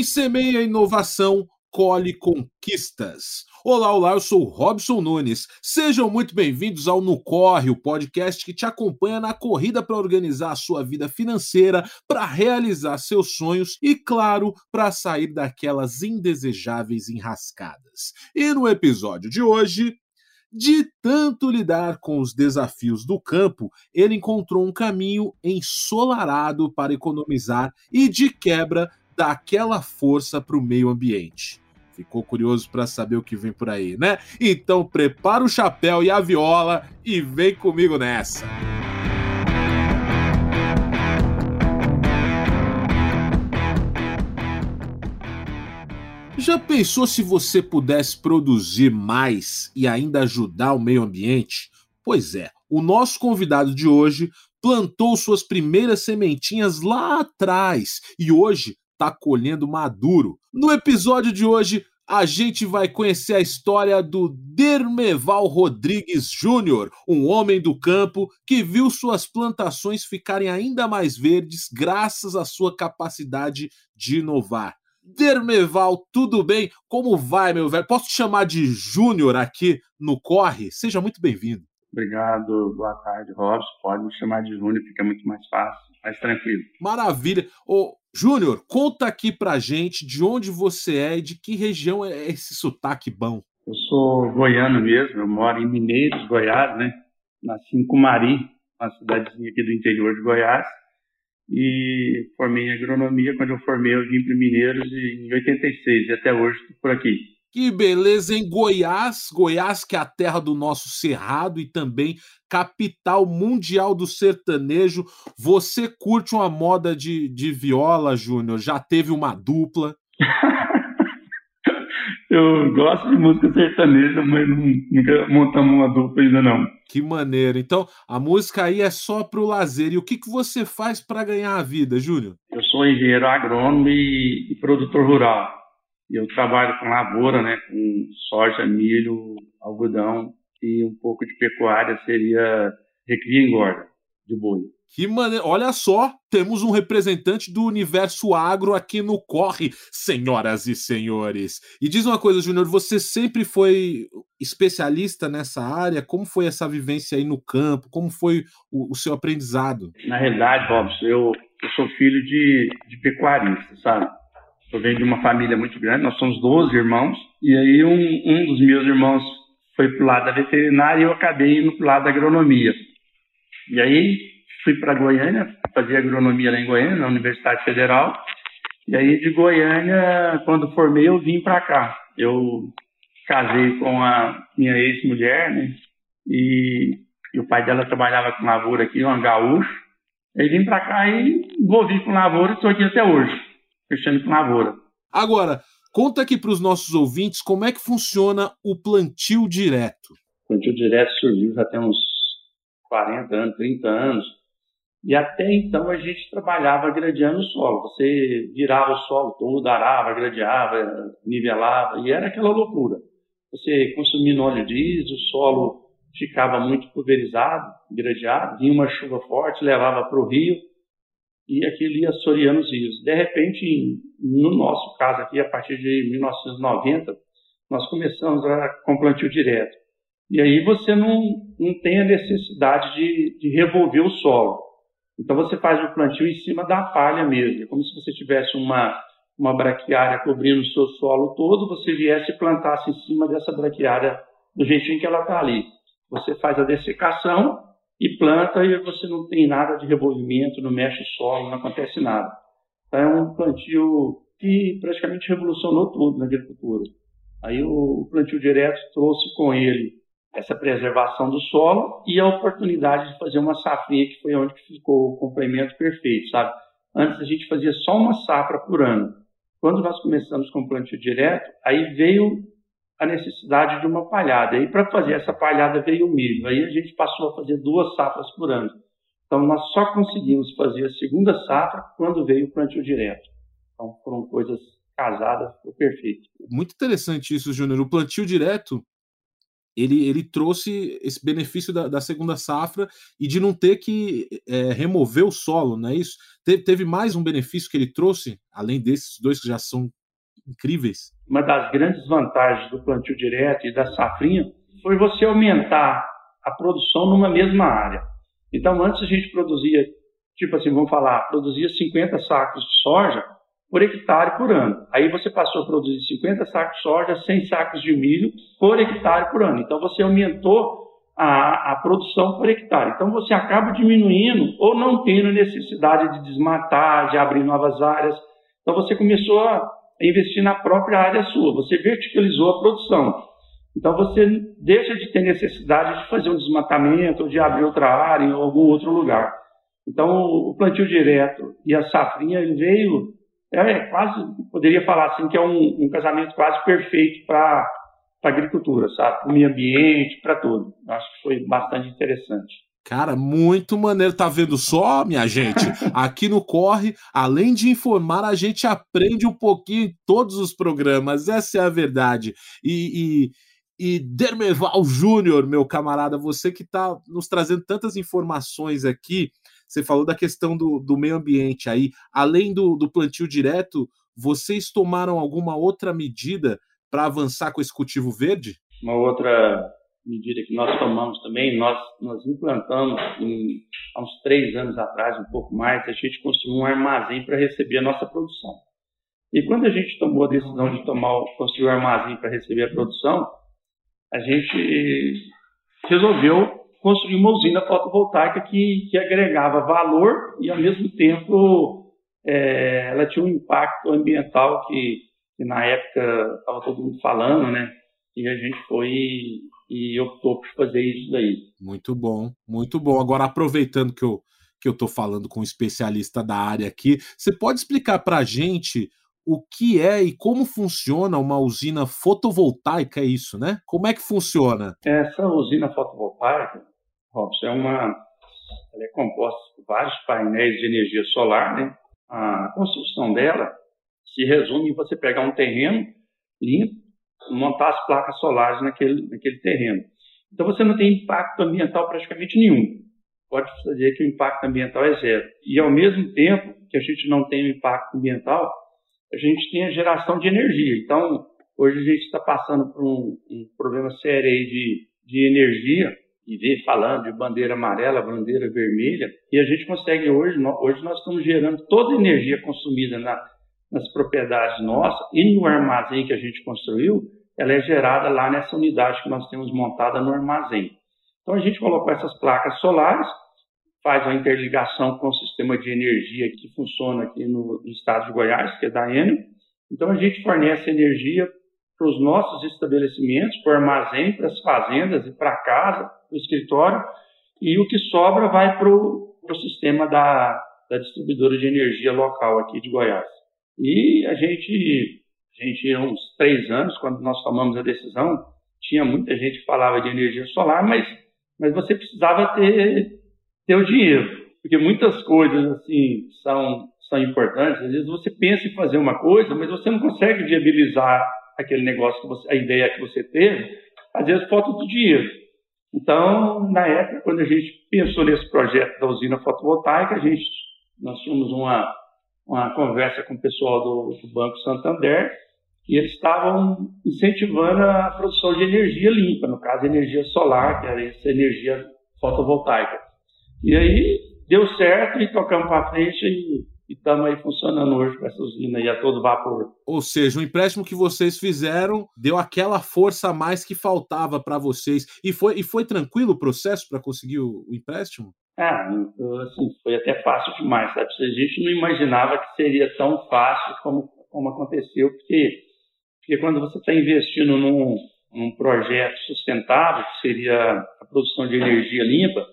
Quem semeia inovação, colhe conquistas. Olá, olá, eu sou Robson Nunes. Sejam muito bem-vindos ao No Corre, o podcast que te acompanha na corrida para organizar a sua vida financeira, para realizar seus sonhos e, claro, para sair daquelas indesejáveis enrascadas. E no episódio de hoje, de tanto lidar com os desafios do campo, ele encontrou um caminho ensolarado para economizar e, de quebra, dar aquela força para o meio ambiente. Ficou curioso para saber o que vem por aí, né? Então prepara o chapéu e a viola e vem comigo nessa. Já pensou se você pudesse produzir mais e ainda ajudar o meio ambiente? Pois é, o nosso convidado de hoje plantou suas primeiras sementinhas lá atrás e hoje está colhendo maduro. No episódio de hoje, a gente vai conhecer a história do Dermeval Rodrigues Júnior, um homem do campo que viu suas plantações ficarem ainda mais verdes graças à sua capacidade de inovar. Dermeval, tudo bem? Como vai, meu velho? Posso te chamar de Júnior aqui no Corre? Seja muito bem-vindo. Obrigado, boa tarde, Robson. Pode me chamar de Júnior, fica muito mais fácil, mais tranquilo. Maravilha. Ô, Júnior, conta aqui pra gente de onde você é e de que região é esse sotaque bom. Eu sou goiano mesmo, eu moro em Mineiros, Goiás, né? Nasci em Cumari, uma cidadezinha aqui do interior de Goiás e formei em agronomia. Quando eu formei, eu vim para Mineiros em 86 e até hoje estou por aqui. Que beleza, em Goiás, Goiás que é a terra do nosso cerrado e também capital mundial do sertanejo. Você curte uma moda de, de viola, Júnior? Já teve uma dupla? Eu gosto de música sertaneja, mas nunca montamos uma dupla ainda não. Que maneiro. Então, a música aí é só para o lazer. E o que, que você faz para ganhar a vida, Júnior? Eu sou engenheiro agrônomo e, e produtor rural. Eu trabalho com lavoura, né, com soja, milho, algodão e um pouco de pecuária seria recria e engorda de boi. Que maneiro. Olha só, temos um representante do universo agro aqui no Corre, senhoras e senhores. E diz uma coisa, Júnior, você sempre foi especialista nessa área? Como foi essa vivência aí no campo? Como foi o, o seu aprendizado? Na realidade, Robson, eu, eu sou filho de, de pecuarista, sabe? Eu venho de uma família muito grande, nós somos 12 irmãos, e aí um, um dos meus irmãos foi para o lado da veterinária e eu acabei indo para o lado da agronomia. E aí fui para Goiânia, fazer agronomia lá em Goiânia, na Universidade Federal. E aí de Goiânia, quando formei, eu vim para cá. Eu casei com a minha ex-mulher, né? E, e, o pai dela trabalhava com lavoura aqui, um gaúcho. Aí vim para cá e envolvi com lavoura e estou aqui até hoje, fechando com lavoura. Agora, conta aqui para os nossos ouvintes como é que funciona o plantio direto. O plantio direto surgiu já tem uns 40 anos, 30 anos e até então a gente trabalhava gradeando o solo. Você virava o solo todo, arava, gradeava, nivelava, e era aquela loucura. Você consumindo óleo diesel, o solo ficava muito pulverizado, gradeado, vinha uma chuva forte, levava para o rio, e assoreando os rios. De repente, no nosso caso aqui, a partir de 1990, nós começamos a, com plantio direto. E aí você não, não tem a necessidade de, de revolver o solo então você faz o plantio em cima da palha mesmo, é como se você tivesse uma, uma braquiária cobrindo o seu solo todo, você viesse e plantasse em cima dessa braquiária do jeitinho que ela está ali. Você faz a dessecação e planta e você não tem nada de revolvimento, não mexe o solo, não acontece nada. Então é um plantio que praticamente revolucionou tudo na agricultura. Aí o plantio direto trouxe com ele essa preservação do solo e a oportunidade de fazer uma safrinha que foi onde ficou o complemento perfeito, sabe? Antes a gente fazia só uma safra por ano. Quando nós começamos com o plantio direto, aí veio a necessidade de uma palhada. E para fazer essa palhada veio o milho. Aí a gente passou a fazer duas safras por ano. Então nós só conseguimos fazer a segunda safra quando veio o plantio direto. Então foram coisas casadas, foi perfeito. Muito interessante isso, Júnior. O plantio direto ele, ele trouxe esse benefício da, da segunda safra e de não ter que é, remover o solo, não é isso? Teve, teve mais um benefício que ele trouxe, além desses dois que já são incríveis? Uma das grandes vantagens do plantio direto e da safrinha foi você aumentar a produção numa mesma área. Então, antes a gente produzia, tipo assim, vamos falar, produzia 50 sacos de soja por hectare por ano. Aí você passou a produzir 50 sacos de soja, 100 sacos de milho por hectare por ano. Então você aumentou a, a produção por hectare. Então você acaba diminuindo ou não tendo necessidade de desmatar, de abrir novas áreas. Então você começou a investir na própria área sua, você verticalizou a produção. Então você deixa de ter necessidade de fazer um desmatamento ou de abrir outra área em algum outro lugar. Então o plantio direto e a safrinha veio é quase, poderia falar assim, que é um, um casamento quase perfeito para a agricultura, sabe? Para o meio ambiente, para tudo. Acho que foi bastante interessante. Cara, muito maneiro. Tá vendo só, minha gente? Aqui no Corre, além de informar, a gente aprende um pouquinho em todos os programas. Essa é a verdade. E, e, e Dermeval Júnior, meu camarada, você que está nos trazendo tantas informações aqui, você falou da questão do, do meio ambiente aí. Além do, do plantio direto, vocês tomaram alguma outra medida para avançar com esse cultivo verde? Uma outra medida que nós tomamos também, nós, nós implantamos em, há uns três anos atrás, um pouco mais, a gente construiu um armazém para receber a nossa produção. E quando a gente tomou a decisão de tomar, construir um armazém para receber a produção, a gente resolveu construir uma usina fotovoltaica que, que agregava valor e, ao mesmo tempo, é, ela tinha um impacto ambiental que, que na época estava todo mundo falando, né? E a gente foi e, optou por fazer isso daí. Muito bom, muito bom. Agora, aproveitando que eu que eu estou falando com um especialista da área aqui, você pode explicar para a gente o que é e como funciona uma usina fotovoltaica, é isso, né? Como é que funciona? Essa usina fotovoltaica, Robson, é uma, ela é composta por vários painéis de energia solar, né? A construção dela se resume em você pegar um terreno limpo, montar as placas solares naquele, naquele terreno. Então você não tem impacto ambiental praticamente nenhum. Pode dizer que o impacto ambiental é zero. E ao mesmo tempo que a gente não tem o impacto ambiental, a gente tem a geração de energia. Então, hoje a gente está passando por um, um problema sério aí de, de energia e ver falando de bandeira amarela, bandeira vermelha, e a gente consegue hoje, hoje nós estamos gerando toda a energia consumida na, nas propriedades nossas e no armazém que a gente construiu, ela é gerada lá nessa unidade que nós temos montada no armazém. Então a gente colocou essas placas solares, faz uma interligação com o sistema de energia que funciona aqui no, no estado de Goiás, que é da Enel. Então a gente fornece energia para os nossos estabelecimentos, para o armazém, para as fazendas e para casa, para o escritório, e o que sobra vai para o sistema da, da distribuidora de energia local aqui de Goiás. E a gente, a gente, uns três anos, quando nós tomamos a decisão, tinha muita gente que falava de energia solar, mas, mas você precisava ter, ter o dinheiro, porque muitas coisas assim são, são importantes. Às vezes você pensa em fazer uma coisa, mas você não consegue viabilizar aquele negócio que você, a ideia que você teve, às vezes falta do dinheiro. Então, na época, quando a gente pensou nesse projeto da usina fotovoltaica, a gente, nós tínhamos uma, uma conversa com o pessoal do, do Banco Santander e eles estavam incentivando a produção de energia limpa, no caso, energia solar, que era essa energia fotovoltaica. E aí deu certo e tocamos para frente e estamos aí funcionando hoje com essa usina aí a todo vapor. Ou seja, o empréstimo que vocês fizeram deu aquela força a mais que faltava para vocês. E foi, e foi tranquilo o processo para conseguir o, o, empréstimo? Ah, assim, foi até fácil demais, sabe? A gente não imaginava que seria tão fácil como, como aconteceu, porque, porque quando você está investindo num, num projeto sustentável, que seria a produção de energia limpa,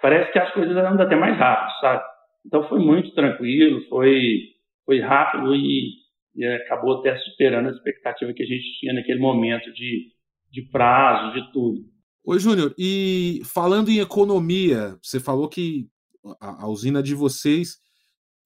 parece que as coisas andam até mais rápido, sabe? Então foi muito tranquilo, foi, foi rápido e, e acabou até superando a expectativa que a gente tinha naquele momento de, de prazo, de tudo. Oi, Júnior, e falando em economia, você falou que a, a usina de vocês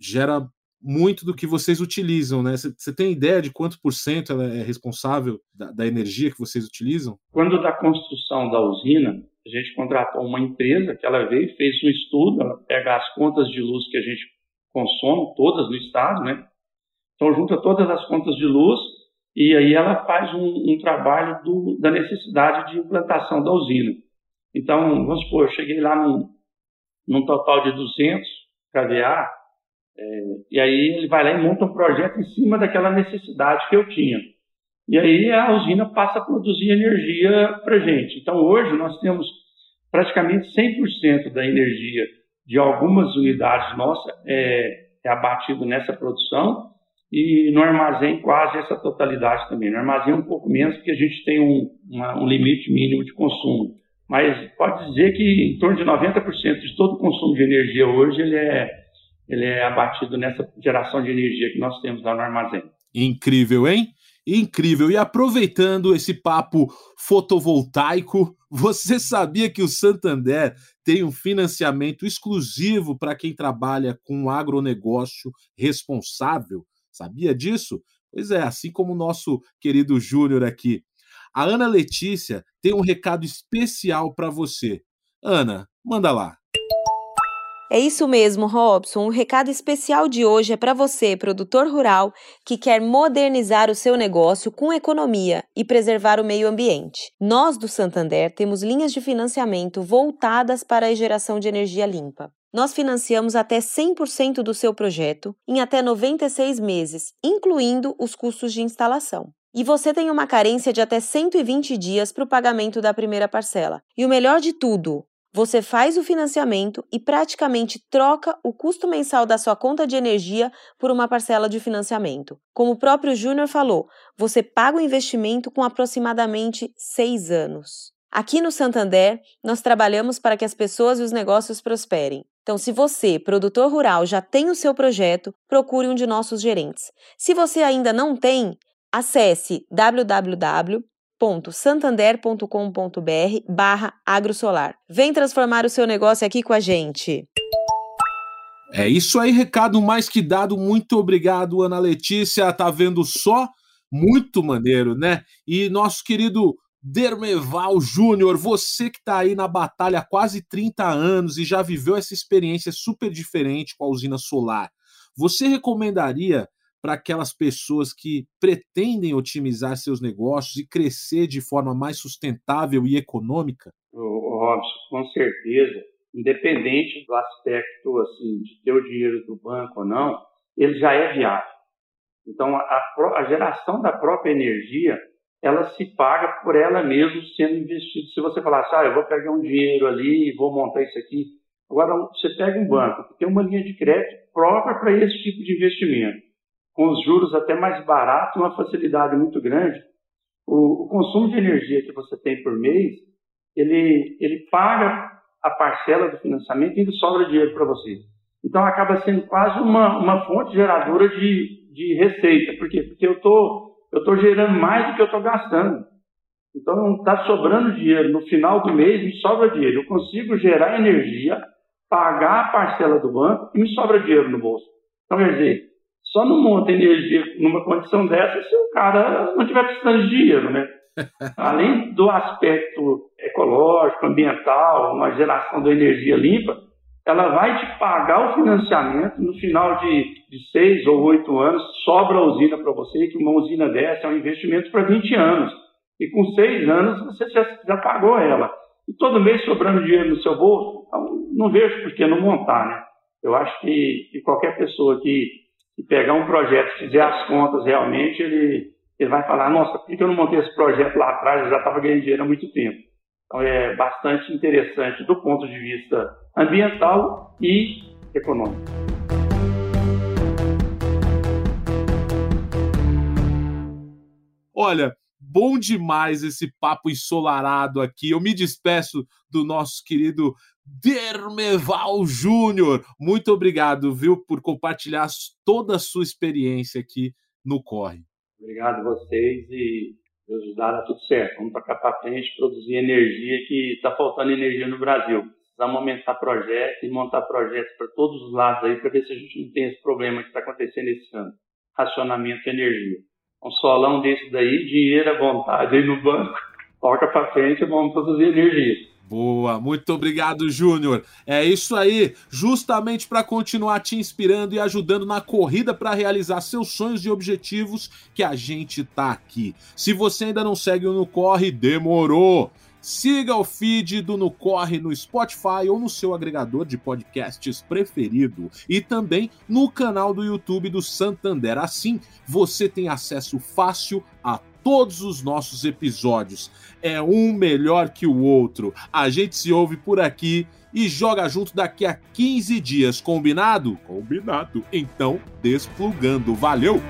gera muito do que vocês utilizam, né? Você tem ideia de quanto por cento ela é responsável da, da, energia que vocês utilizam? Quando da construção da usina, a gente contratou uma empresa que ela veio e fez um estudo, ela pega as contas de luz que a gente consome, todas no estado, né? Então junta todas as contas de luz e aí ela faz um, um trabalho do, da necessidade de implantação da usina. Então, vamos supor, eu cheguei lá num, num total de 200 kVA, é, e aí ele vai lá e monta um projeto em cima daquela necessidade que eu tinha. E aí a usina passa a produzir energia para gente. Então hoje nós temos praticamente 100% da energia de algumas unidades nossas é, é abatido nessa produção e no armazém quase essa totalidade também. No armazém um pouco menos porque a gente tem um, uma, um limite mínimo de consumo. Mas pode dizer que em torno de 90% de todo o consumo de energia hoje ele é ele é abatido nessa geração de energia que nós temos lá no armazém. Incrível, hein? Incrível. E aproveitando esse papo fotovoltaico, você sabia que o Santander tem um financiamento exclusivo para quem trabalha com agronegócio responsável? Sabia disso? Pois é, assim como o nosso querido Júnior aqui. A Ana Letícia tem um recado especial para você. Ana, manda lá. É isso mesmo, Robson. O recado especial de hoje é para você, produtor rural, que quer modernizar o seu negócio com economia e preservar o meio ambiente. Nós do Santander temos linhas de financiamento voltadas para a geração de energia limpa. Nós financiamos até 100% do seu projeto em até 96 meses, incluindo os custos de instalação. E você tem uma carência de até 120 dias para o pagamento da primeira parcela. E o melhor de tudo, você faz o financiamento e praticamente troca o custo mensal da sua conta de energia por uma parcela de financiamento. Como o próprio Júnior falou, você paga o investimento com aproximadamente seis anos. Aqui no Santander, nós trabalhamos para que as pessoas e os negócios prosperem. Então, se você, produtor rural, já tem o seu projeto, procure um de nossos gerentes. Se você ainda não tem, acesse www www.santander.com.br barra agrosolar. Vem transformar o seu negócio aqui com a gente. É isso aí, recado mais que dado. Muito obrigado, Ana Letícia. Tá vendo só? Muito maneiro, né? E nosso querido Dermeval Júnior, você que está aí na batalha há quase 30 anos e já viveu essa experiência super diferente com a usina solar, você recomendaria para aquelas pessoas que pretendem otimizar seus negócios e crescer de forma mais sustentável e econômica? Robson, com certeza, independente do aspecto assim de ter o dinheiro do banco ou não, ele já é viável. Então, a, a geração da própria energia, ela se paga por ela mesma sendo investido. Se você falar assim, ah, eu vou pegar um dinheiro ali e vou montar isso aqui. Agora, você pega um banco que tem uma linha de crédito própria para esse tipo de investimento com os juros até mais baratos, uma facilidade muito grande. O, o, consumo de energia que você tem por mês, ele, ele paga a parcela do financiamento e ele sobra dinheiro para você. Então acaba sendo quase uma, uma fonte geradora de, de receita. Por quê? Porque eu tô, estou gerando mais do que eu estou gastando. Então está sobrando dinheiro. No final do mês me sobra dinheiro. Eu consigo gerar energia, pagar a parcela do banco e me sobra dinheiro no bolso. Então, quer dizer, só não monta energia numa condição dessa se o cara não estiver precisando de dinheiro, né? Além do aspecto ecológico, ambiental, uma geração de energia limpa, ela vai te pagar o financiamento no final de, de seis ou oito anos, sobra a usina para você, que uma usina dessa é um investimento para 20 anos. E com seis anos você já, já pagou ela. E todo mês sobrando dinheiro no seu bolso, então não vejo por que não montar, né? Eu acho que, que qualquer pessoa que e pegar um projeto, fizer as contas realmente, ele, ele vai falar, nossa, por que eu não montei esse projeto lá atrás? Eu já estava ganhando dinheiro há muito tempo. É bastante interessante do ponto de vista ambiental e econômico. Olha, bom demais esse papo ensolarado aqui. Eu me despeço do nosso querido Dermeval Júnior. Muito obrigado, viu, por compartilhar toda a sua experiência aqui no Corre. Obrigado a vocês e Deus nos dá tudo certo. Vamos cá para frente produzir energia que está faltando energia no Brasil. precisamos aumentar projetos e montar projetos para todos os lados aí, para ver se a gente não tem esse problema que está acontecendo esse ano. Racionamento de energia. Um solão desse daí, dinheiro à vontade aí no banco, toca para frente e vamos produzir energia. Boa, muito obrigado, Júnior. É isso aí, justamente para continuar te inspirando e ajudando na corrida para realizar seus sonhos e objetivos que a gente tá aqui. Se você ainda não segue o No Corre, demorou. Siga o feed do No Corre no Spotify ou no seu agregador de podcasts preferido e também no canal do YouTube do Santander. Assim, você tem acesso fácil a todos os nossos episódios. É um melhor que o outro. A gente se ouve por aqui e joga junto daqui a 15 dias. Combinado? Combinado. Então, desplugando. Valeu!